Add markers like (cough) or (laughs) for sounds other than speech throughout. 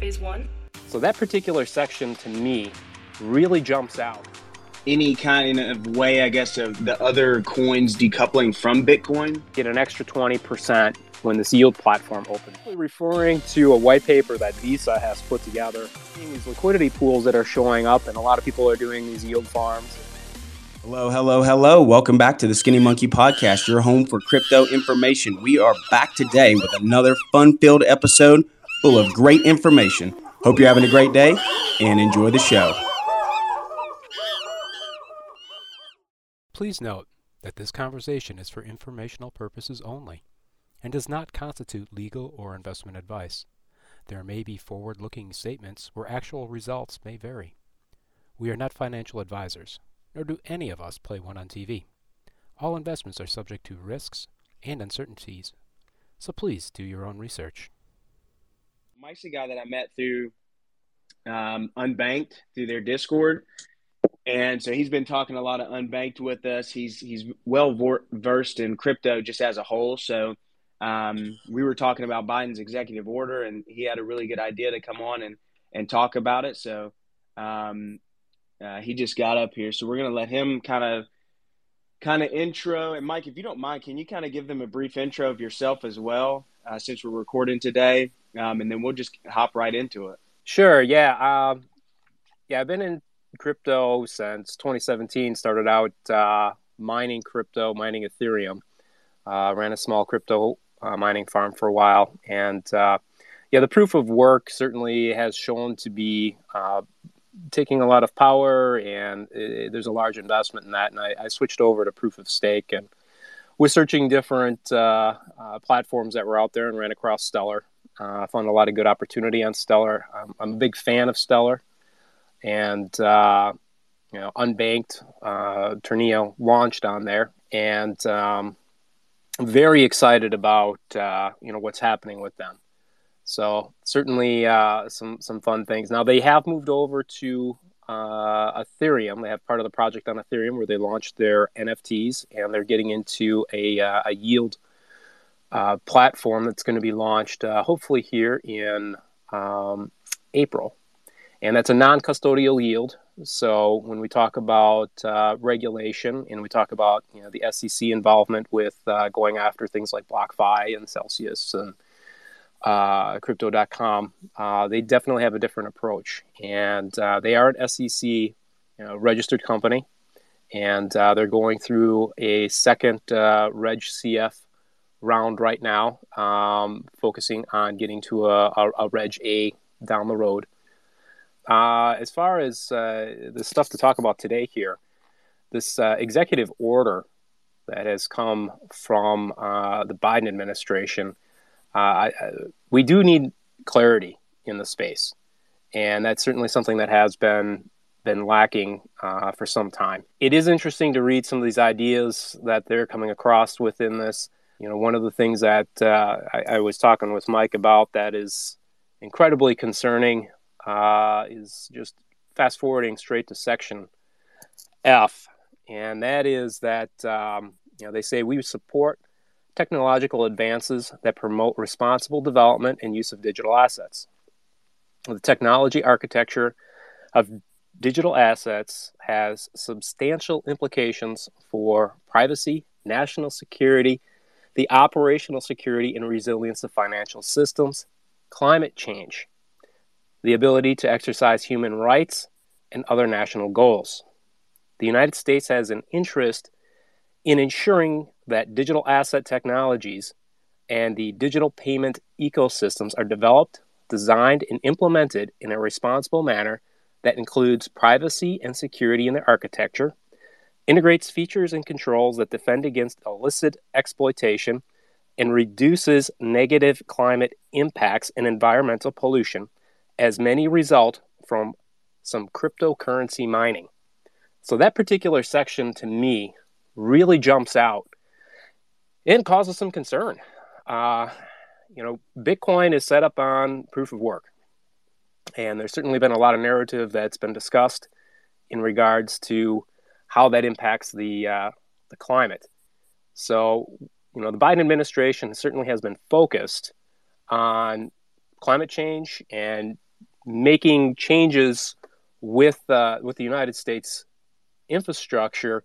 phase one. So that particular section to me really jumps out. Any kind of way, I guess, of the other coins decoupling from Bitcoin? Get an extra 20% when this yield platform opens. Referring to a white paper that Visa has put together, these liquidity pools that are showing up, and a lot of people are doing these yield farms. Hello, hello, hello. Welcome back to the Skinny Monkey Podcast, your home for crypto information. We are back today with another fun filled episode full of great information. Hope you're having a great day and enjoy the show. Please note that this conversation is for informational purposes only and does not constitute legal or investment advice. There may be forward looking statements where actual results may vary. We are not financial advisors nor do any of us play one on TV. All investments are subject to risks and uncertainties, so please do your own research. Mike's a guy that I met through um, Unbanked through their Discord, and so he's been talking a lot of Unbanked with us. He's he's well versed in crypto just as a whole. So um, we were talking about Biden's executive order, and he had a really good idea to come on and and talk about it. So um, uh, he just got up here, so we're gonna let him kind of kind of intro. And Mike, if you don't mind, can you kind of give them a brief intro of yourself as well, uh, since we're recording today, um, and then we'll just hop right into it. Sure. Yeah. Um, yeah. I've been in crypto since 2017. Started out uh, mining crypto, mining Ethereum. Uh, ran a small crypto uh, mining farm for a while, and uh, yeah, the proof of work certainly has shown to be taking a lot of power, and it, there's a large investment in that. And I, I, switched over to proof of stake and was searching different uh, uh, platforms that were out there and ran across Stellar. Uh, I found a lot of good opportunity on Stellar. I'm, I'm a big fan of Stellar, and uh, you know, Unbanked uh, Tornillo launched on there, and um, very excited about uh, you know what's happening with them. So certainly uh, some some fun things. Now they have moved over to uh, Ethereum. They have part of the project on Ethereum where they launched their NFTs, and they're getting into a, uh, a yield uh, platform that's going to be launched uh, hopefully here in um, April. And that's a non-custodial yield. So when we talk about uh, regulation and we talk about you know the SEC involvement with going after things like BlockFi and Celsius and uh, crypto.com, uh, they definitely have a different approach. And uh, they are an SEC you know, registered company, and uh, they're going through a second uh, Reg CF round right now, um, focusing on getting to a, a, a, Reg A down the road. Uh, as far as the stuff to talk about today here, this executive order that has come from the Biden administration uh, I, we do need clarity in the space, and that's certainly something that has been been lacking uh, for some time. It is interesting to read some of these ideas that they're coming across within this. You know, one of the things that uh, I, I, was talking with Mike about that is incredibly concerning uh, is just fast forwarding straight to section F, and that is that um, you know they say we support technological advances that promote responsible development and use of digital assets. The technology architecture of digital assets has substantial implications for privacy, national security, the operational security and resilience of financial systems, climate change, the ability to exercise human rights, and other national goals. The United States has an interest in ensuring that digital asset technologies and the digital payment ecosystems are developed, designed, and implemented in a responsible manner that includes privacy and security in their architecture, integrates features and controls that defend against illicit exploitation, and reduces negative climate impacts and environmental pollution, as many result from some cryptocurrency mining. So, that particular section to me really jumps out and causes some concern. Uh, you know, Bitcoin is set up on proof of work. And there's certainly been a lot of narrative that's been discussed in regards to how that impacts the, uh, the climate. So, you know, the Biden administration certainly has been focused on climate change and making changes with uh, with the United States infrastructure,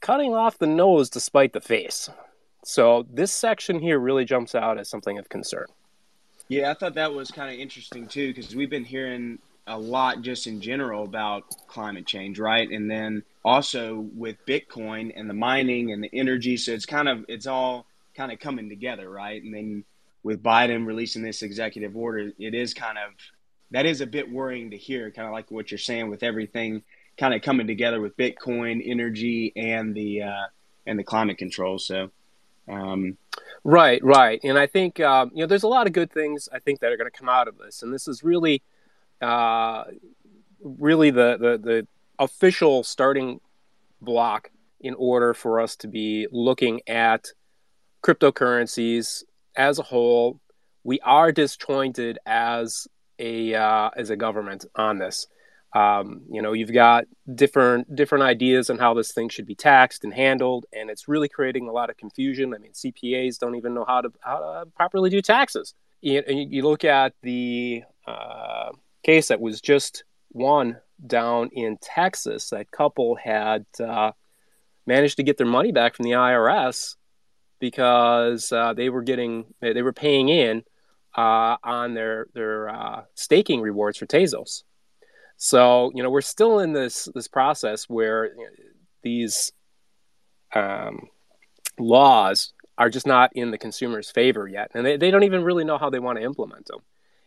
cutting off the nose despite the face. So this section here really jumps out as something of concern. Yeah, I thought that was kind of interesting too because we've been hearing a lot just in general about climate change, right? And then also with Bitcoin and the mining and the energy, so it's kind of it's all kind of coming together, right? And then with Biden releasing this executive order, it is kind of that is a bit worrying to hear, kind of like what you're saying with everything kind of coming together with Bitcoin, energy, and the uh, and the climate control. So, um, right, right, and I think um, you know there's a lot of good things I think that are going to come out of this, and this is really, uh, really the, the the official starting block in order for us to be looking at cryptocurrencies as a whole. We are disjointed as a uh, as a government on this. Um, you know, you've got different different ideas on how this thing should be taxed and handled, and it's really creating a lot of confusion. I mean, CPAs don't even know how to how to properly do taxes. You, you look at the uh, case that was just won down in Texas. That couple had uh, managed to get their money back from the IRS because uh, they were getting they were paying in uh, on their their uh, staking rewards for Tezos. So you know we're still in this this process where you know, these um, laws are just not in the consumer's favor yet, and they, they don't even really know how they want to implement them.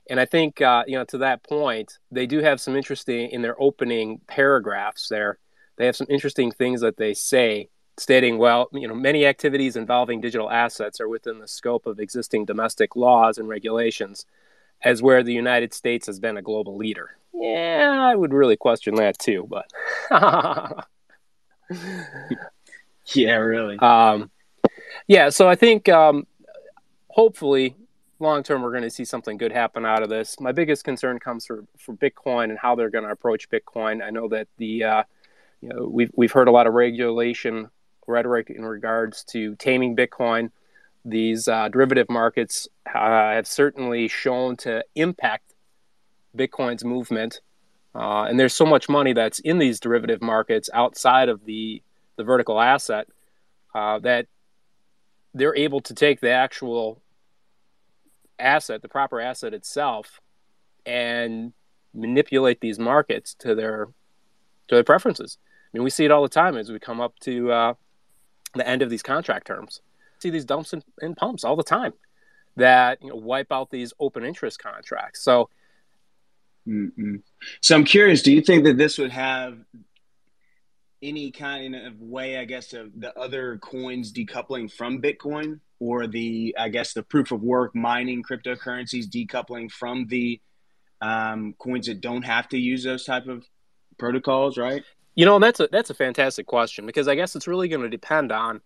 And I think uh, you know to that point, they do have some interesting in their opening paragraphs there. They have some interesting things that they say stating, well, you know, many activities involving digital assets are within the scope of existing domestic laws and regulations, as where the United States has been a global leader. Yeah, I would really question that too, but (laughs) yeah, really. Um, yeah, so I think um, hopefully long term we're going to see something good happen out of this. My biggest concern comes for for Bitcoin and how they're going to approach Bitcoin. I know that the uh, you know we've we've heard a lot of regulation rhetoric in regards to taming Bitcoin. These uh, derivative markets uh, have certainly shown to impact Bitcoin's movement. Uh, and there's so much money that's in these derivative markets outside of the, the vertical asset uh, that they're able to take the actual asset, the proper asset itself, and manipulate these markets to their to their preferences. I mean, we see it all the time as we come up to uh, the end of these contract terms. See these dumps and, and pumps all the time that you know wipe out these open interest contracts. So, Mm-mm. so I'm curious. Do you think that this would have any kind of way, I guess, of the other coins decoupling from Bitcoin, or the I guess the proof of work mining cryptocurrencies decoupling from the um, coins that don't have to use those type of protocols, right? You know, that's a that's a fantastic question because I guess it's really going to depend on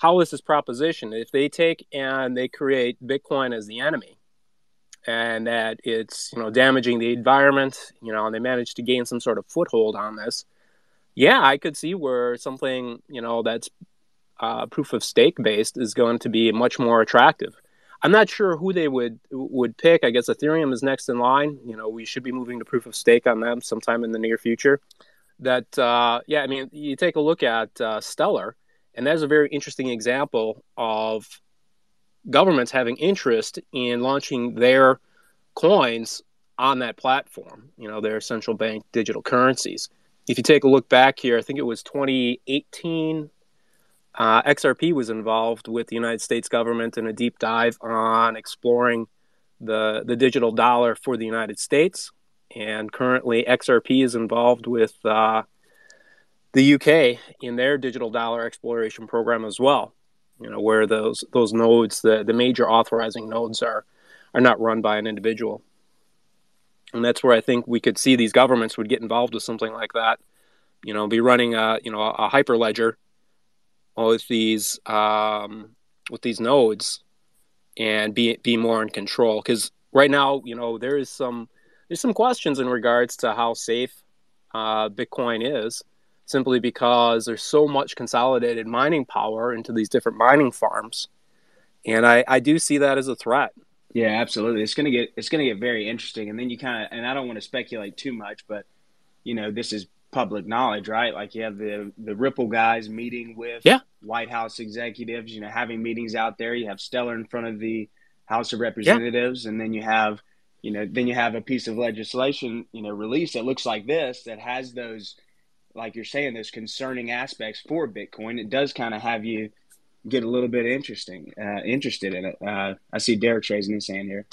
how is this proposition. If they take and they create Bitcoin as the enemy, and that it's you know damaging the environment, you know, and they manage to gain some sort of foothold on this, yeah, I could see where something you know that's uh, proof of stake based is going to be much more attractive. I'm not sure who they would would pick. I guess Ethereum is next in line. You know, we should be moving to proof of stake on them sometime in the near future that uh, yeah, I mean, you take a look at uh, Stellar, and that's a very interesting example of governments having interest in launching their coins on that platform. You know, their central bank digital currencies. If you take a look back here, I think it was 2018. Uh, XRP was involved with the United States government in a deep dive on exploring the the digital dollar for the United States and currently XRP is involved with uh, the UK in their digital dollar exploration program as well. You know, where those those nodes, the the major authorizing nodes, are are not run by an individual, and that's where I think we could see these governments would get involved with something like that. You know, be running a you know a hyperledger with these um, with these nodes and be be more in control because right now you know there is some there's some questions in regards to how safe uh, Bitcoin is, simply because there's so much consolidated mining power into these different mining farms, and I, I do see that as a threat. Yeah, absolutely. It's gonna get it's gonna get very interesting, and then you kind of and I don't want to speculate too much, but you know this is public knowledge, right? Like you have the the Ripple guys meeting with yeah. White House executives, you know, having meetings out there. You have Stellar in front of the House of Representatives, yeah. and then you have you know then you have a piece of legislation you know released that looks like this that has those like you're saying those concerning aspects for Bitcoin. It does kind of have you get a little bit interesting, uh, interested in it. Uh, I see Derek raising his hand here.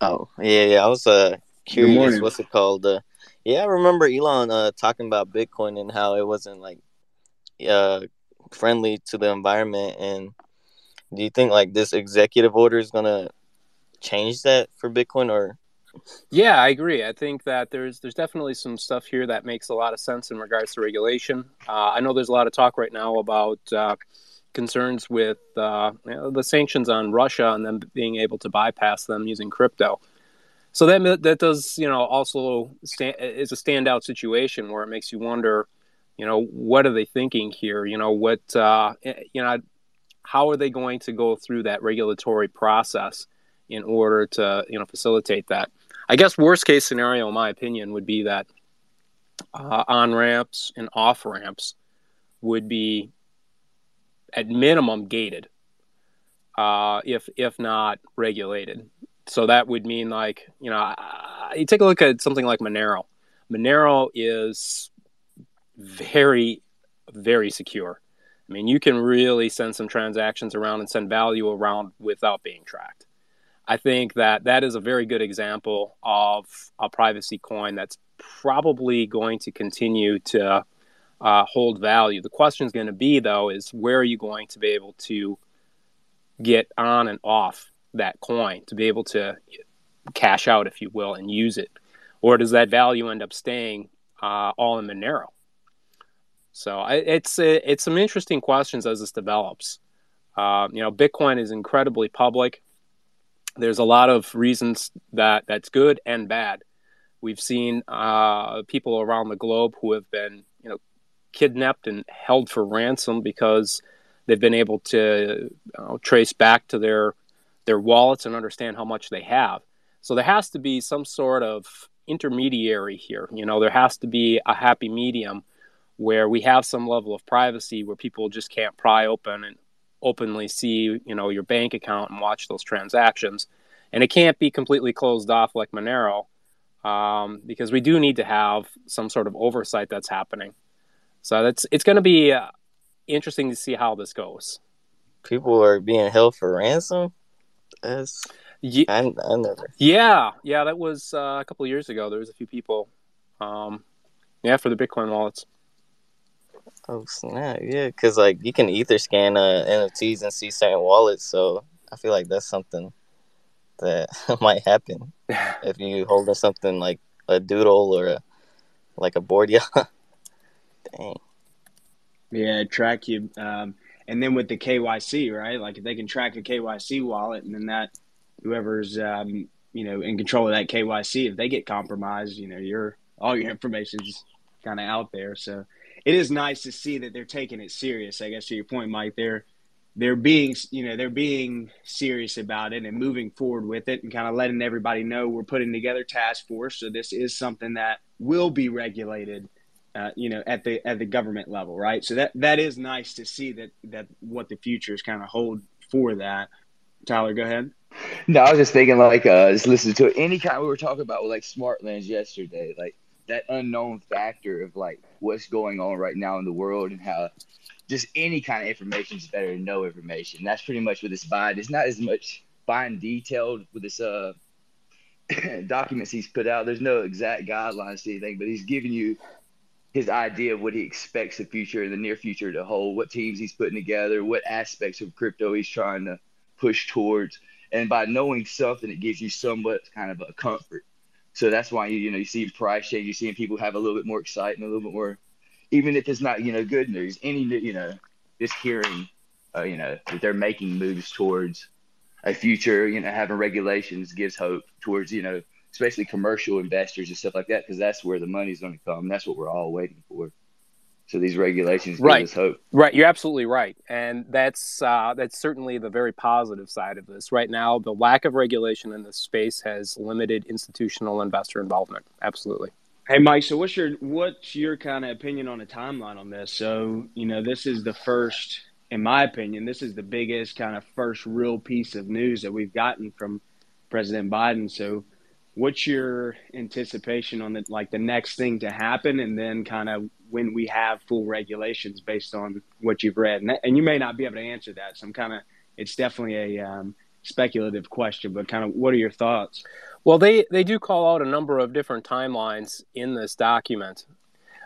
Oh yeah, yeah. I was uh, curious. What's it called? Uh, yeah, I remember Elon uh, talking about Bitcoin and how it wasn't like uh, friendly to the environment. And do you think like this executive order is gonna change that for Bitcoin or? Yeah, I agree. I think that there's there's definitely some stuff here that makes a lot of sense in regards to regulation. Uh, I know there's a lot of talk right now about uh, concerns with uh, you know, the sanctions on Russia and them being able to bypass them using crypto. So that that does you know also is a standout situation where it makes you wonder, you know, what are they thinking here? You know, what uh, you know, how are they going to go through that regulatory process in order to you know facilitate that? I guess worst case scenario, in my opinion, would be that uh, on ramps and off ramps would be at minimum gated, uh, if if not regulated. So that would mean like you know you take a look at something like Monero. Monero is very very secure. I mean, you can really send some transactions around and send value around without being tracked. I think that that is a very good example of a privacy coin that's probably going to continue to uh, hold value. The question is going to be, though, is where are you going to be able to get on and off that coin to be able to cash out, if you will, and use it? Or does that value end up staying uh, all in Monero? So it's it's some interesting questions as this develops. Uh, you know, Bitcoin is incredibly public there's a lot of reasons that that's good and bad. We've seen uh, people around the globe who have been, you know, kidnapped and held for ransom because they've been able to trace back to their their wallets and understand how much they have. So there has to be some sort of intermediary here. You know, there has to be a happy medium where we have some level of privacy where people just can't pry open and openly see you know your bank account and watch those transactions. And it can't be completely closed off like monero um, because we do need to have some sort of oversight that's happening. So that's it's going to be uh, interesting to see how this goes. People are being held for ransom? That's, yeah, I, I never yeah yeah that was uh, a couple of years ago. There was a few people um, yeah for the bitcoin wallets Oh snap! Yeah, because like you can Etherscan uh, NFTs and see certain wallets, so I feel like that's something that (laughs) might happen (laughs) if you hold something like a doodle or a, like a board. Yeah. (laughs) Dang. Yeah, track you. Um, and then with the KYC, right? Like if they can track a KYC wallet, and then that whoever's um, you know in control of that KYC, if they get compromised, you know your all your information's kind of out there. So it is nice to see that they're taking it serious. I guess to your point, Mike, they're they're being you know they're being serious about it and moving forward with it and kind of letting everybody know we're putting together task force. So this is something that will be regulated uh, you know at the at the government level right? So that that is nice to see that that what the future is kind of hold for that. Tyler go ahead. No i was just thinking like uh just listen to any kind we were talking about with like smartlands yesterday like that unknown factor of like what's going on right now in the world and how just any kind of information is better than no information. That's pretty much what this bind. It's not as much fine detailed with this uh (coughs) documents he's put out. There's no exact guidelines to anything, but he's giving you his idea of what he expects the future and the near future to hold, what teams he's putting together, what aspects of crypto he's trying to push towards. And by knowing something, it gives you somewhat kind of a comfort so that's why you you know you see price change. You're seeing people have a little bit more excitement, a little bit more, even if it's not you know good news. Any you know, just hearing, uh, you know, that they're making moves towards a future. You know, having regulations gives hope towards you know, especially commercial investors and stuff like that, because that's where the money's going to come. That's what we're all waiting for. So these regulations right. give us hope. Right, you're absolutely right, and that's uh, that's certainly the very positive side of this. Right now, the lack of regulation in this space has limited institutional investor involvement. Absolutely. Hey, Mike. So, what's your what's your kind of opinion on a timeline on this? So, you know, this is the first, in my opinion, this is the biggest kind of first real piece of news that we've gotten from President Biden. So, what's your anticipation on the like the next thing to happen, and then kind of when we have full regulations based on what you've read? And, and you may not be able to answer that. So, I'm kind of it's definitely a um, speculative question, but kind of what are your thoughts? Well, they they do call out a number of different timelines in this document.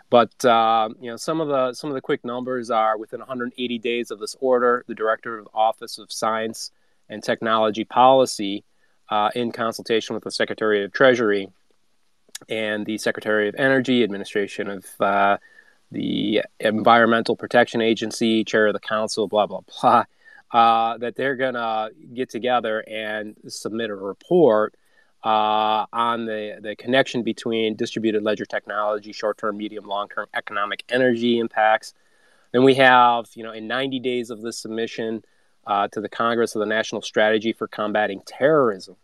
But uh, you know, some of the some of the quick numbers are within 180 days of this order, the director of the Office of Science and Technology Policy uh, in consultation with the Secretary of Treasury and the Secretary of Energy, Administration of uh, the Environmental Protection Agency, Chair of the Council, blah, blah, blah, (laughs) uh, that they're going to get together and submit a report uh, on the, the connection between distributed ledger technology, short term, medium, long term economic energy impacts. Then we have, you know, in 90 days of this submission, uh, to the Congress of the National Strategy for Combating Terrorism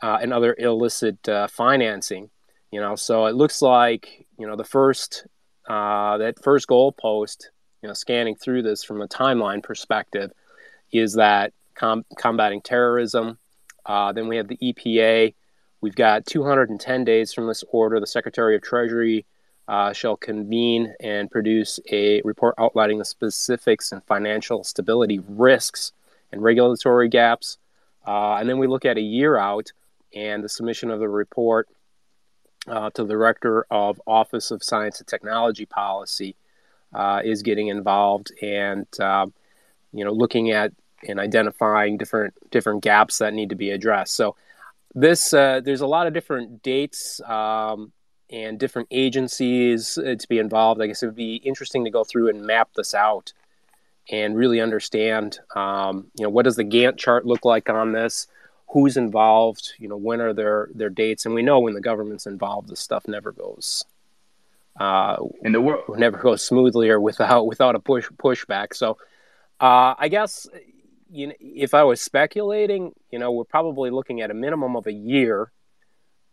uh, and other illicit uh, financing. You know, so it looks like you know the first uh, that first goalpost. You know, scanning through this from a timeline perspective, is that com- combating terrorism. Uh, then we have the EPA. We've got 210 days from this order. The Secretary of Treasury uh, shall convene and produce a report outlining the specifics and financial stability risks and regulatory gaps. Uh, and then we look at a year out and the submission of the report uh, to the Director of Office of Science and Technology Policy uh, is getting involved and um, you know looking at and identifying different different gaps that need to be addressed. So this uh, there's a lot of different dates. Um, and different agencies uh, to be involved. I guess it would be interesting to go through and map this out and really understand, um, you know, what does the Gantt chart look like on this? Who's involved? You know, when are their their dates? And we know when the government's involved, the stuff never goes. Uh, in the world, never goes smoothly or without without a push pushback. So, uh, I guess you know, if I was speculating, you know, we're probably looking at a minimum of a year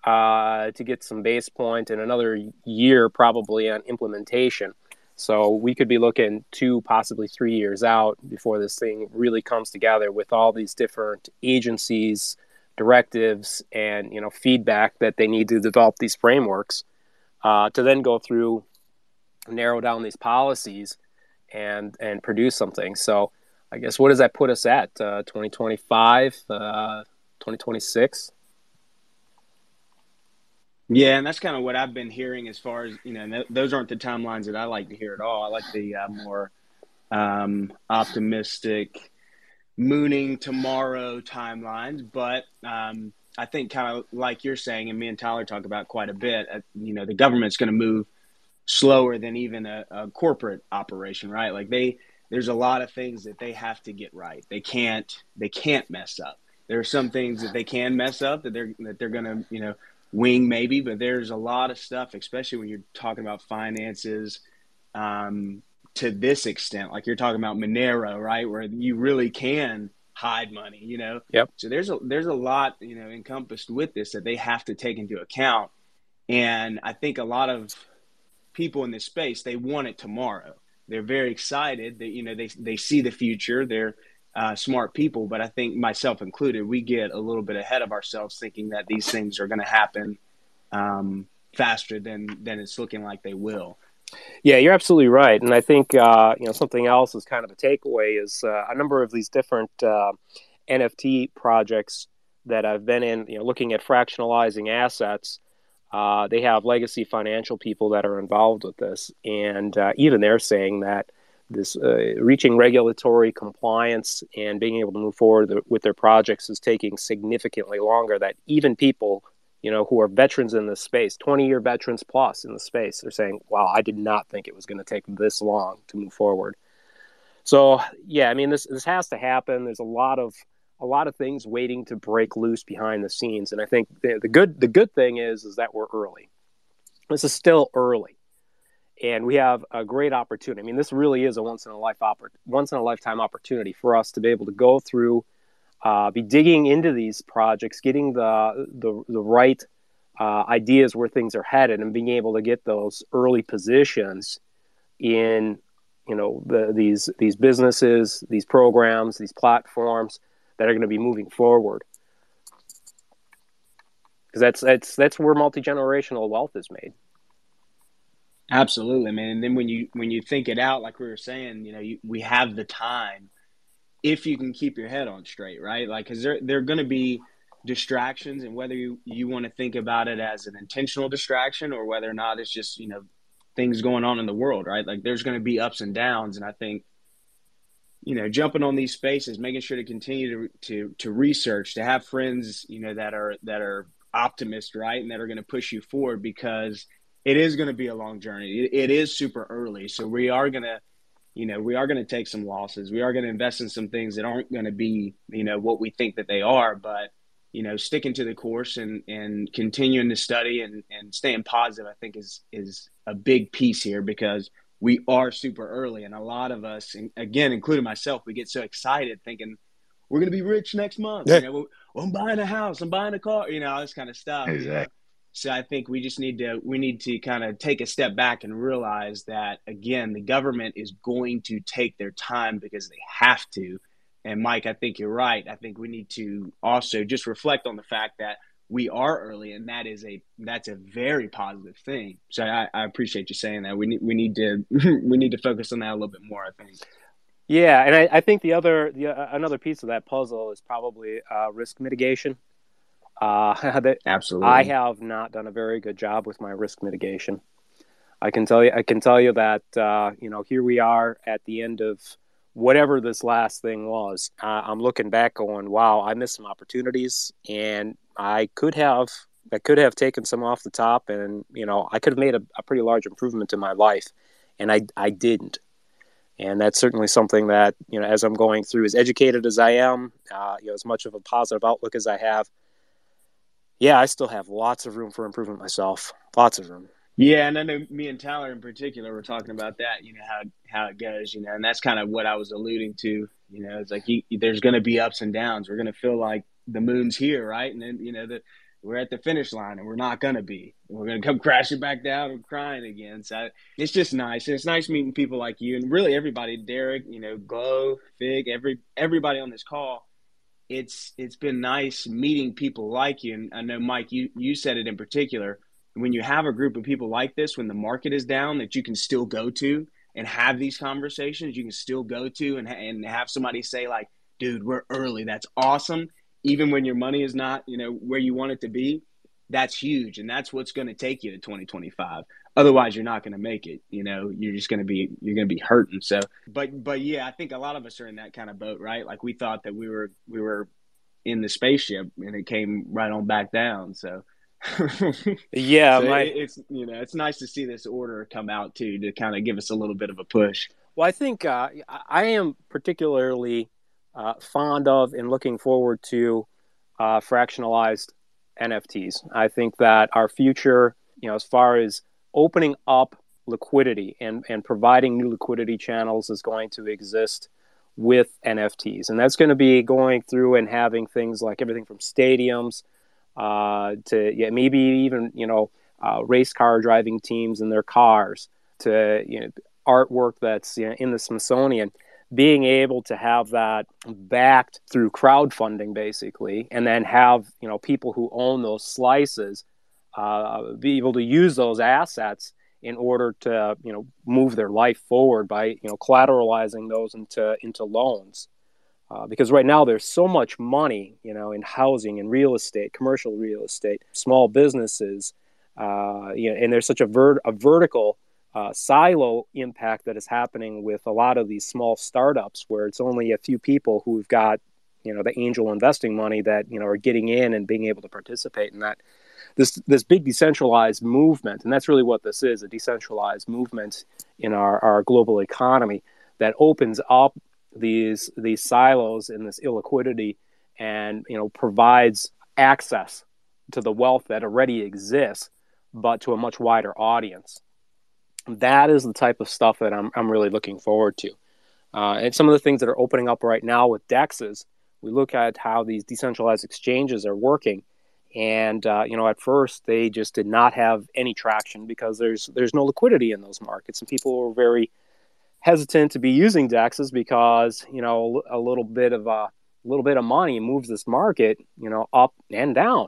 uh, to get some base point and another year probably on implementation. So we could be looking two, possibly three years out before this thing really comes together with all these different agencies, directives, and you know feedback that they need to develop these frameworks uh, to then go through, narrow down these policies, and and produce something. So I guess what does that put us at? Uh, 2025, uh, 2026? Yeah, and that's kind of what I've been hearing as far as you know. Th- those aren't the timelines that I like to hear at all. I like the uh, more um, optimistic, mooning tomorrow timelines. But um, I think kind of like you're saying, and me and Tyler talk about quite a bit. Uh, you know, the government's going to move slower than even a, a corporate operation, right? Like they, there's a lot of things that they have to get right. They can't, they can't mess up. There are some things that they can mess up that they're that they're going to, you know wing maybe, but there's a lot of stuff, especially when you're talking about finances um, to this extent. Like you're talking about Monero, right, where you really can hide money. You know. Yep. So there's a there's a lot you know encompassed with this that they have to take into account, and I think a lot of people in this space they want it tomorrow. They're very excited that you know they they see the future. They're uh, smart people, but I think myself included, we get a little bit ahead of ourselves thinking that these things are going to happen um, faster than than it's looking like they will. Yeah, you're absolutely right, and I think uh, you know something else is kind of a takeaway is uh, a number of these different uh, NFT projects that I've been in. You know, looking at fractionalizing assets. Uh, they have legacy financial people that are involved with this, and uh, even they're saying that this uh, reaching regulatory compliance and being able to move forward with their projects is taking significantly longer that even people you know who are veterans in this space 20 year veterans plus in the space they're saying wow i did not think it was going to take this long to move forward. So yeah i mean this this has to happen. There's a lot of a lot of things waiting to break loose behind the scenes and i think the, the good the good thing is is that we're early. This is still early and we have a great opportunity. I mean, this really is a once in a life oppor- once in a lifetime opportunity for us to be able to go through, uh, be digging into these projects, getting the the, the right uh, ideas where things are headed, and being able to get those early positions in you know the, these these businesses, these programs, these platforms that are going to be moving forward. Because that's that's that's where multi generational wealth is made. Absolutely, man. And then when you when you think it out, like we were saying, you know, you, we have the time if you can keep your head on straight, right? Like, because there there are going to be distractions, and whether you you want to think about it as an intentional distraction or whether or not it's just you know things going on in the world, right? Like, there's going to be ups and downs, and I think you know jumping on these spaces, making sure to continue to to to research, to have friends, you know, that are that are optimist, right, and that are going to push you forward because it is going to be a long journey. It, it is super early, so we are going to, you know, we are going to take some losses. We are going to invest in some things that aren't going to be, you know, what we think that they are. But you know, sticking to the course and and continuing to study and and staying positive, I think is is a big piece here because we are super early, and a lot of us, and again, including myself, we get so excited thinking we're going to be rich next month. Yeah. You know, well, I'm buying a house, I'm buying a car, you know, all this kind of stuff. Exactly. So I think we just need to we need to kind of take a step back and realize that again the government is going to take their time because they have to. And Mike, I think you're right. I think we need to also just reflect on the fact that we are early, and that is a that's a very positive thing. So I, I appreciate you saying that. We need we need to (laughs) we need to focus on that a little bit more. I think. Yeah, and I, I think the other the uh, another piece of that puzzle is probably uh, risk mitigation. Uh, (laughs) that Absolutely. I have not done a very good job with my risk mitigation. I can tell you, I can tell you that uh, you know here we are at the end of whatever this last thing was. Uh, I'm looking back, going, "Wow, I missed some opportunities, and I could have, I could have taken some off the top, and you know, I could have made a, a pretty large improvement in my life, and I, I didn't." And that's certainly something that you know, as I'm going through, as educated as I am, uh, you know, as much of a positive outlook as I have, yeah, I still have lots of room for improvement myself. Lots of room. Yeah, and I know me and Tyler in particular were talking about that. You know how how it goes. You know, and that's kind of what I was alluding to. You know, it's like you, there's going to be ups and downs. We're going to feel like the moon's here, right? And then you know that we're at the finish line, and we're not going to be. We're going to come (laughs) crashing back down and crying again. So it's just nice. And it's nice meeting people like you and really everybody. Derek, you know, Glow, Fig, every everybody on this call it's it's been nice meeting people like you. And I know Mike, you you said it in particular. When you have a group of people like this, when the market is down, that you can still go to and have these conversations, you can still go to and and have somebody say like, "Dude, we're early. That's awesome." Even when your money is not, you know, where you want it to be, that's huge, and that's what's going to take you to 2025 otherwise you're not going to make it you know you're just going to be you're going to be hurting so. But but yeah i think a lot of us are in that kind of boat right? Like we thought that we were we were in the spaceship and it came right on back down so. (laughs) Yeah so my... it, it's you know it's nice to see this order come out too to kind of give us a little bit of a push. Well i think uh, i am particularly uh, fond of and looking forward to uh, fractionalized nfts i think that our future you know as far as opening up liquidity and, and providing new liquidity channels is going to exist with NFTs. And that's going to be going through and having things like everything from stadiums uh, to yeah, maybe even, you know, uh, race car driving teams and their cars to you know, artwork that's you know, in the Smithsonian. Being able to have that backed through crowdfunding, basically, and then have you know people who own those slices uh, be able to use those assets in order to you know move their life forward by you know collateralizing those into into loans. Uh, because right now there's so much money you know in housing and real estate commercial real estate small businesses uh, you know, and there's such a, vert- a vertical uh, silo impact that is happening with a lot of these small startups where it's only a few people who've got you know the angel investing money that you know are getting in and being able to participate in that this this big decentralized movement, and that's really what this is a decentralized movement in our, our global economy that opens up these these silos and this illiquidity and you know provides access to the wealth that already exists but to a much wider audience that is the type of stuff that I'm, I'm really looking forward to. Uh, and some of the things that are opening up right now with DEXs, we look at how these decentralized exchanges are working. And uh, you know, at first they just did not have any traction because there's there's no liquidity in those markets, and people were very hesitant to be using DEXs because you know a little bit of a little bit of money moves this market you know up and down.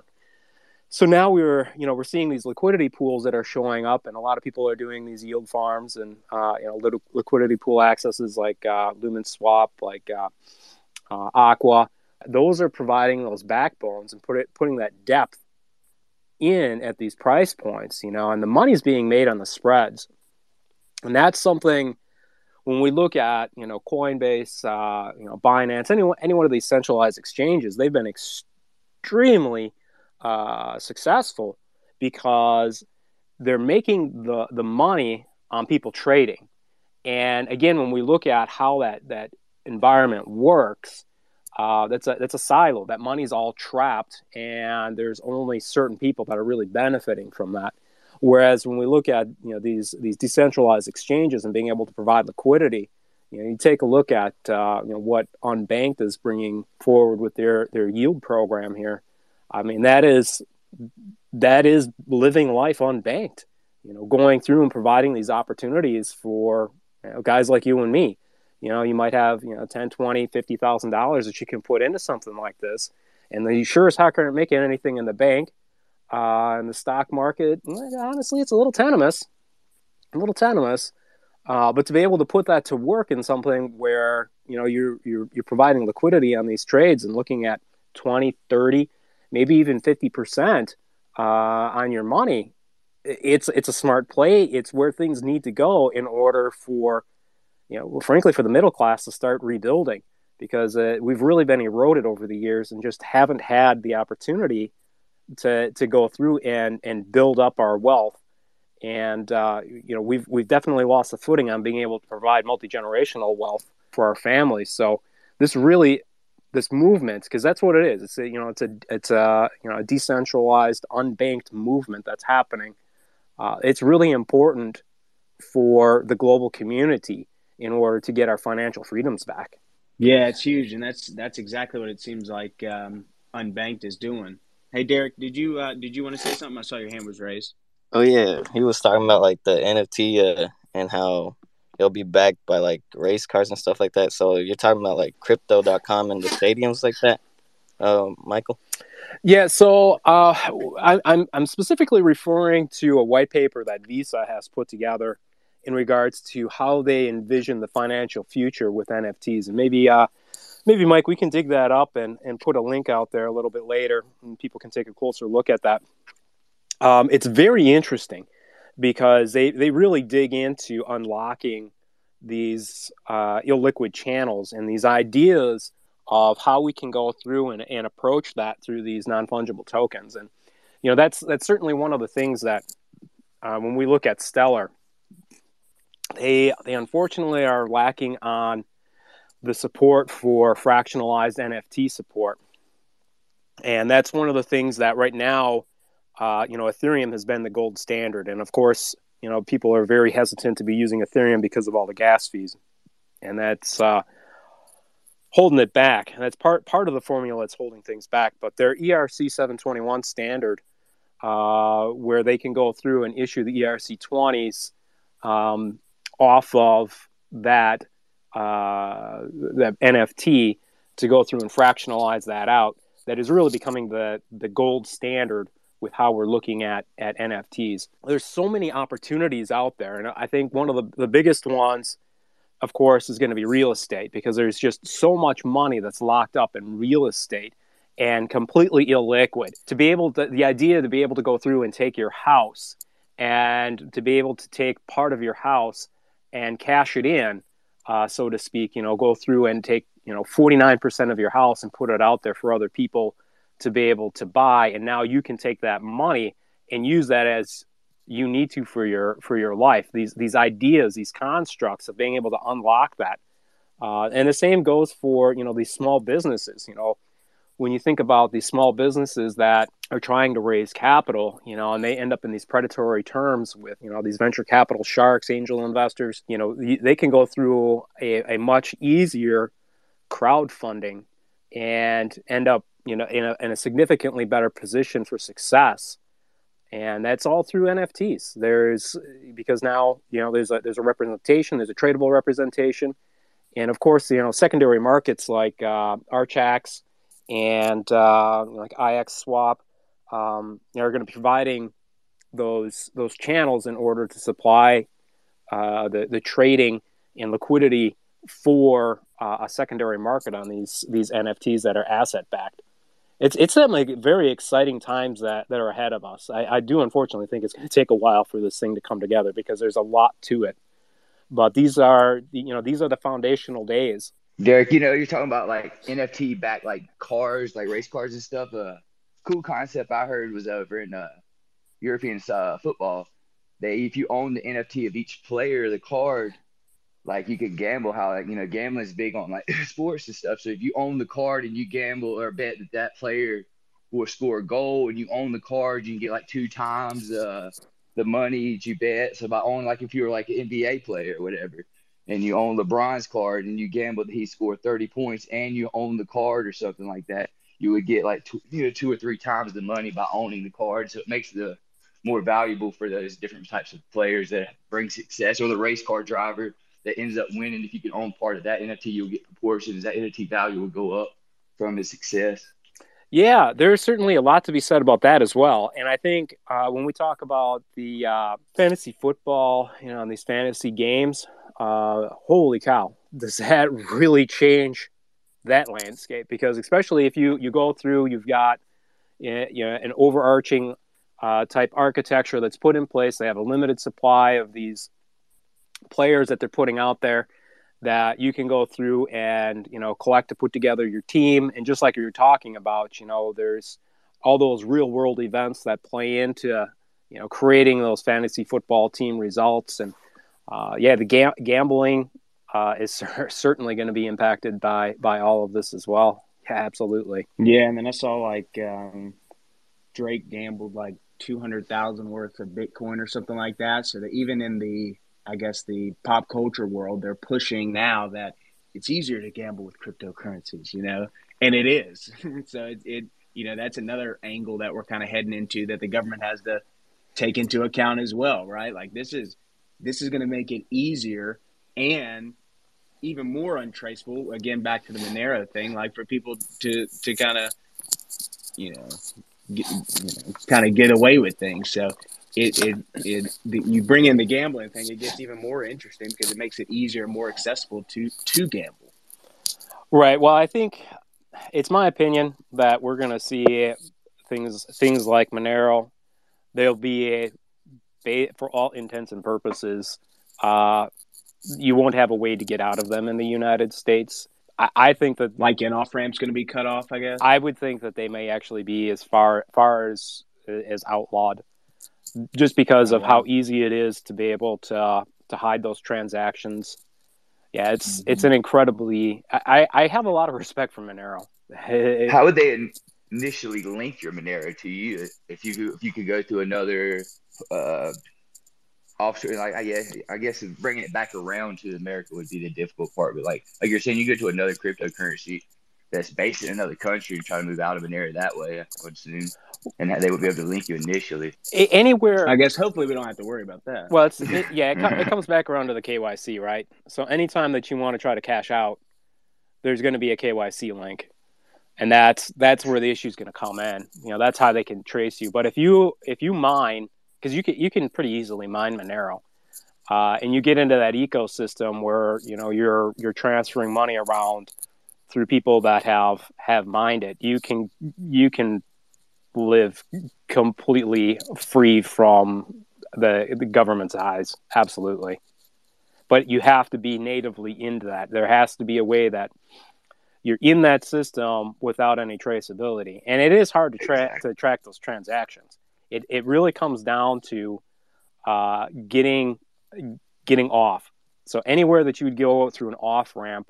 So now we're you know we're seeing these liquidity pools that are showing up and a lot of people are doing these yield farms and uh, you know little liquidity pool accesses like uh, lumen swap like uh, uh, aqua those are providing those backbones and put it putting that depth in at these price points you know and the money's being made on the spreads and that's something when we look at you know Coinbase, uh, you know Binance, any any one of these centralized exchanges, they've been extremely uh, successful because they're making the the money on people trading. And again, when we look at how that that environment works, uh, that's a that's a silo. That money's all trapped, and there's only certain people that are really benefiting from that. Whereas when we look at you know these these decentralized exchanges and being able to provide liquidity, you know, you take a look at uh, you know what Unbanked is bringing forward with their their yield program here. I mean that is that is living life unbanked. You know, going through and providing these opportunities for you know, guys like you and me. You know, you might have you know ten, twenty, fifty thousand dollars that you can put into something like this, and you sure as heck aren't making anything in the bank uh, in the stock market, honestly, it's a little tenuous, a little tenuous. Uh, but to be able to put that to work in something where you know you're you're you're providing liquidity on these trades and looking at 20, 30, maybe even 50 percent uh, on your money, it's it's a smart play. It's where things need to go in order for you know, frankly, for the middle class to start rebuilding because uh, we've really been eroded over the years and just haven't had the opportunity to to go through and and build up our wealth. And uh, you know, we've we've definitely lost the footing on being able to provide multi generational wealth for our families. So this really this movement because that's what it is. It's a, you know it's a it's a you know a decentralized, unbanked movement that's happening. Uh, it's really important for the global community in order to get our financial freedoms back. Yeah, it's huge, and that's that's exactly what it seems like um, unbanked is doing. Hey Derek, did you uh, did you want to say something? I saw your hand was raised. Oh yeah, he was talking about like the NFT uh, and how it'll be backed by like race cars and stuff like that. So you're talking about like crypto.com and the stadiums like that, uh, Michael? Yeah, so uh, I, I'm I'm specifically referring to a white paper that Visa has put together in regards to how they envision the financial future with NFTs, and maybe uh, maybe Mike, we can dig that up and, and put a link out there a little bit later, and people can take a closer look at that. Um, it's very interesting because they, they really dig into unlocking these uh, illiquid channels and these ideas of how we can go through and, and approach that through these non-fungible tokens and you know that's that's certainly one of the things that uh, when we look at stellar they they unfortunately are lacking on the support for fractionalized NFT support. And that's one of the things that right now, uh, you know, Ethereum has been the gold standard. And of course, you know, people are very hesitant to be using Ethereum because of all the gas fees. And that's uh, holding it back. And that's part, part of the formula that's holding things back. But their ERC 721 standard, uh, where they can go through and issue the ERC 20s um, off of that uh, the NFT to go through and fractionalize that out. That is really becoming the the gold standard with how we're looking at at NFTs. There's so many opportunities out there, and I think one of the, the biggest ones, of course, is going to be real estate because there's just so much money that's locked up in real estate and completely illiquid. To be able to, the idea to be able to go through and take your house and to be able to take part of your house and cash it in uh, so to speak, you know, go through and take, you know, 49% of your house and put it out there for other people to be able to buy. And now you can take that money and use that as you need to for your for your life. These these ideas, these constructs of being able to unlock that. Uh, and the same goes for you know these small businesses. You know, when you think about these small businesses that are trying to raise capital, you know, and they end up in these predatory terms with, you know, these venture capital sharks, angel investors, you know, they can go through a, a much easier crowdfunding and end up, you know, in a, in a significantly better position for success. And that's all through NFTs. There's because now, you know, there's a, there's a representation, there's a tradable representation. And of course, you know, secondary markets like uh, Archax, and uh, like IX Swap um, are going to be providing those those channels in order to supply uh, the the trading and liquidity for uh, a secondary market on these these NFTs that are asset backed. It's it's like very exciting times that, that are ahead of us. I, I do unfortunately think it's going to take a while for this thing to come together because there's a lot to it. But these are you know these are the foundational days Derek, you know, you're talking about like NFT back like cars, like race cars and stuff. Uh, cool concept I heard was over in uh, European uh, football. They if you own the NFT of each player, the card, like you could gamble. How like you know gambling is big on like (laughs) sports and stuff. So if you own the card and you gamble or bet that that player will score a goal, and you own the card, you can get like two times uh, the money you bet. So by owning like if you were like an NBA player or whatever and you own LeBron's card and you gamble that he scored 30 points and you own the card or something like that, you would get like two, you know two or three times the money by owning the card. So it makes the more valuable for those different types of players that bring success or the race car driver that ends up winning. If you can own part of that NFT, you'll get proportions. That NFT value will go up from his success. Yeah, there's certainly a lot to be said about that as well. And I think uh, when we talk about the uh, fantasy football, you know, these fantasy games, uh, holy cow, (laughs) does that really change that landscape? Because especially if you you go through, you've got you know an overarching uh, type architecture that's put in place. They have a limited supply of these players that they're putting out there that you can go through and you know collect to put together your team and just like you're talking about you know there's all those real world events that play into you know creating those fantasy football team results and uh, yeah, the ga- gambling uh, is (laughs) certainly going to be impacted by by all of this as well. Yeah, absolutely. Yeah, and then I saw like um, Drake gambled like two hundred thousand worth of Bitcoin or something like that. So that even in the I guess the pop culture world, they're pushing now that it's easier to gamble with cryptocurrencies, you know, and it is. (laughs) so it, it you know that's another angle that we're kind of heading into that the government has to take into account as well, right? Like this is this is going to make it easier and even more untraceable. Again, back to the Monero thing, like for people to to kind of you know, get, you know kind of get away with things. So it it, it the, you bring in the gambling thing, it gets even more interesting because it makes it easier and more accessible to to gamble. Right. Well, I think it's my opinion that we're going to see things things like Monero. There'll be a for all intents and purposes, uh, you won't have a way to get out of them in the United States. I, I think that like in off ramps going to be cut off. I guess I would think that they may actually be as far far as as outlawed, just because of how easy it is to be able to uh, to hide those transactions. Yeah, it's mm-hmm. it's an incredibly. I I have a lot of respect for Monero. (laughs) how would they initially link your Monero to you if you if you could go to another uh, offshore. Like I guess, I guess bringing it back around to America would be the difficult part. But like, like you're saying, you go to another cryptocurrency that's based in another country and try to move out of an area that way. I would assume, and they would be able to link you initially. Anywhere, I guess. Hopefully, we don't have to worry about that. Well, it's it, yeah, it, (laughs) it comes back around to the KYC, right? So anytime that you want to try to cash out, there's going to be a KYC link and that's that's where the issue is going to come in you know that's how they can trace you but if you if you mine because you can you can pretty easily mine Monero, uh, and you get into that ecosystem where you know you're you're transferring money around through people that have have mined it. You can you can live completely free from the the government's eyes, absolutely. But you have to be natively into that. There has to be a way that you're in that system without any traceability, and it is hard to track to track those transactions it, it really comes down to uh, getting getting off. So anywhere that you would go through an off ramp,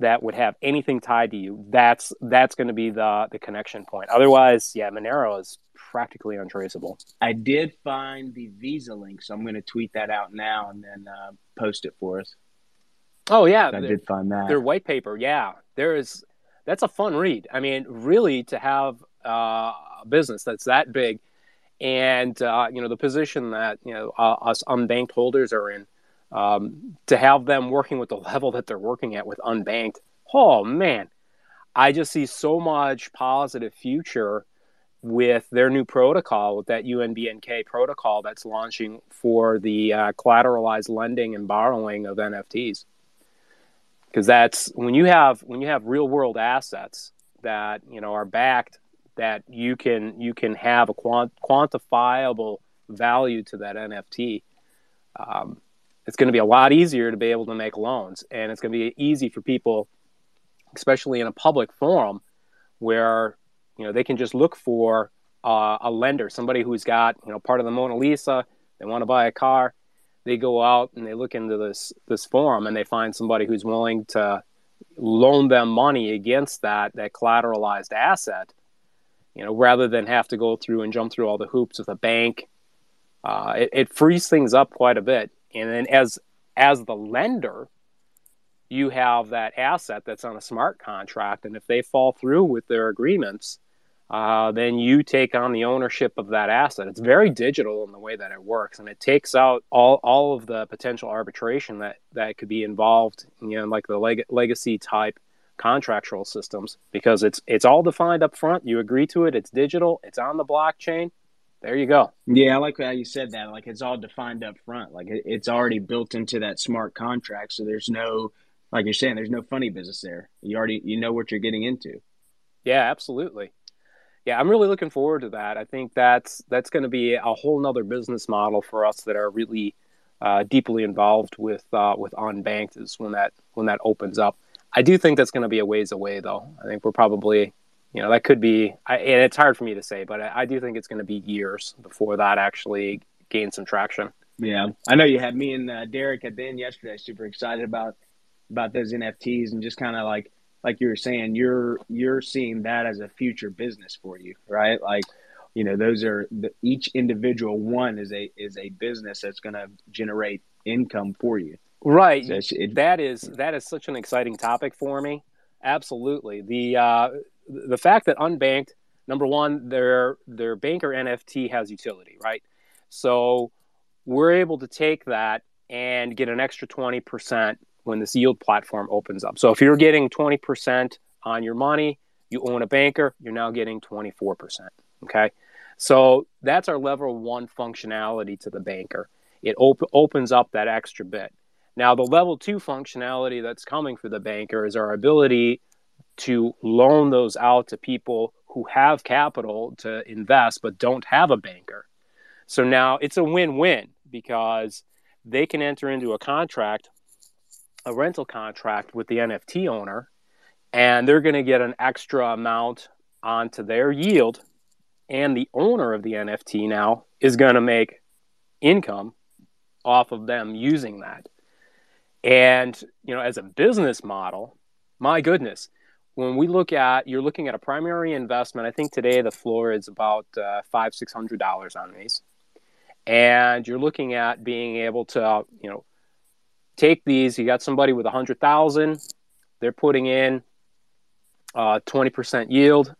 that would have anything tied to you, that's that's going to be the the connection point. Otherwise, yeah, Monero is practically untraceable. I did find the Visa link, so I'm going to tweet that out now and then uh, post it for us. Oh yeah, I did find that their white paper. Yeah, there is. That's a fun read. I mean, really, to have uh, a business that's that big, and uh, you know the position that you know uh, us unbanked holders are in, um, to have them working with the (laughs) level that they're working at with unbanked. Oh man, I just see so much positive future with their new protocol, with that UNBNK protocol that's launching for the uh, collateralized lending and borrowing of NFTs. Because that's when you have when you have real world assets that you know are backed, that you can you can have a quant- quantifiable value to that NFT. Um, it's going to be a lot easier to be able to make loans, and it's going to be easy for people, especially in a public forum, where you know, they can just look for uh, a lender, somebody who's got, you know, part of the Mona Lisa. They want to buy a car. They go out and they look into this this forum and they find somebody who's willing to loan them money against that that collateralized asset. You know, rather than have to go through and jump through all the hoops with a bank. Uh, it, it frees things up quite a bit. And then as as the lender, you have that asset that's on a smart contract, and if they fall through with their agreements, uh, then you take on the ownership of that asset. It's very digital in the way that it works, and it takes out all, all of the potential arbitration that, that could be involved, you know, like the leg- legacy type contractual systems, because it's it's all defined up front. You agree to it. It's digital. It's on the blockchain. There you go. Yeah, I like how you said that. Like it's all defined up front. Like it, it's already built into that smart contract, so there's no, like you're saying, there's no funny business there. You already you know what you're getting into. Yeah, absolutely yeah, I'm really looking forward to that. I think that's that's going to be a whole nother business model for us that are really uh, deeply involved with uh, with unbanked is when that when that opens up. I do think that's going to be a ways away, though. I think we're probably, you know, that could be, I, and it's hard for me to say, but I, I do think it's going to be years before that actually gains some traction. Yeah, I know you had me and uh, Derek at the end yesterday, super excited about about those NFTs and just kind of like like you were saying, you're you're seeing that as a future business for you, right? Like, you know, those are the, each individual one is a is a business that's going to generate income for you. Right. So it, that is that is such an exciting topic for me. Absolutely. The uh, the fact that unbanked, number one, their their banker NFT has utility, right? So we're able to take that and get an extra twenty percent when this yield platform opens up. So if you're getting 20% on your money, you own a banker, you're now getting 24%. Okay. So that's our level one functionality to the banker. It op- opens up that extra bit. Now, the level two functionality that's coming for the banker is our ability to loan those out to people who have capital to invest but don't have a banker. So now it's a win win because they can enter into a contract a rental contract with the NFT owner, and they're going to get an extra amount onto their yield, and the owner of the NFT now is going to make income off of them using that. And you know, as a business model, my goodness, when we look at you're looking at a primary investment, I think today the floor is about uh, five six hundred dollars on these, and you're looking at being able to you know take these. You got somebody with a hundred thousand, they're putting in uh, twenty uh, percent yield.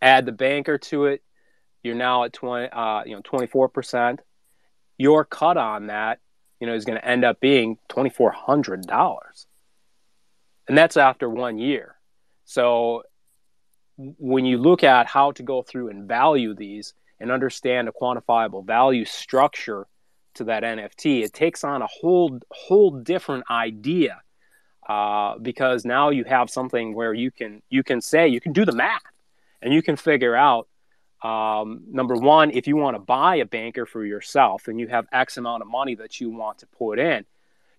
Add the banker to it, you're now at twenty, uh, you know, twenty four percent. Your cut on that, you know, is going to end up being twenty four hundred dollars, and that's after one year. So when you look at how to go through and value these and understand a quantifiable value structure to that NFT, it takes on a whole whole different idea uh, because now you have something where you can you can say you can do the math and you can figure out um, number one if you want to buy a banker for yourself and you have X amount of money that you want to put in,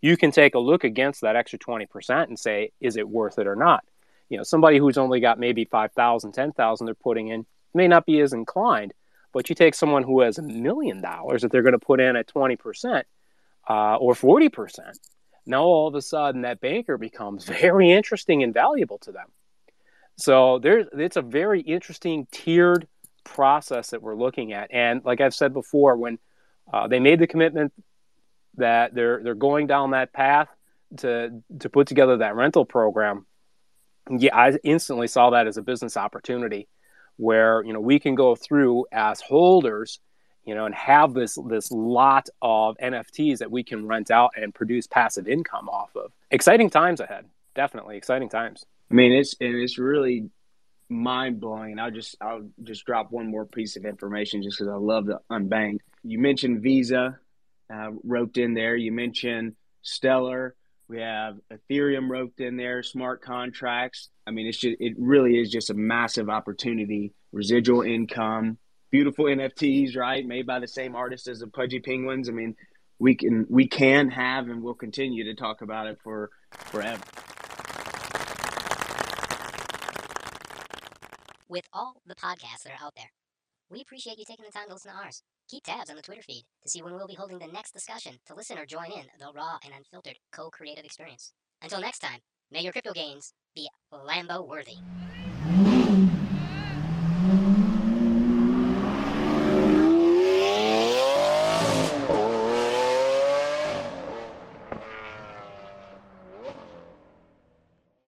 you can take a look against that extra twenty percent and say is it worth it or not. You know, somebody who's only got maybe 5,000, 10,000 they're putting in may not be as inclined but you take someone who has a million dollars that they're going to put in at 20% uh, or 40%, now all of a sudden that banker becomes (laughs) very interesting and valuable to them. So there's it's a very interesting tiered process that we're looking at. And like I've said before, when uh, they made the commitment that they're they're going down that path to to put together that rental program, yeah, I instantly saw that as a business opportunity where you know we can go through as holders you know and have this this lot of nfts that we can rent out and produce passive income off of. Exciting times ahead. Definitely exciting times. I mean it's and it's really mind-blowing. I'll just i'll just drop one more piece of information just because i love the unbanked you mentioned visa uh, roped in there. You mentioned stellar we have Ethereum roped in there, smart contracts. I mean, it's just it really is just a massive opportunity. Residual income, beautiful NFTs, right? Made by the same artist as the Pudgy Penguins. I mean, we can we can have and we'll continue to talk about it for forever. With all the podcasts that are out there, we appreciate you taking the time to listen to ours. Keep tabs on the Twitter feed to see when we'll be holding the next discussion to listen or join in the raw and unfiltered co-creative experience. Until next time, may your crypto gains be Lambo worthy.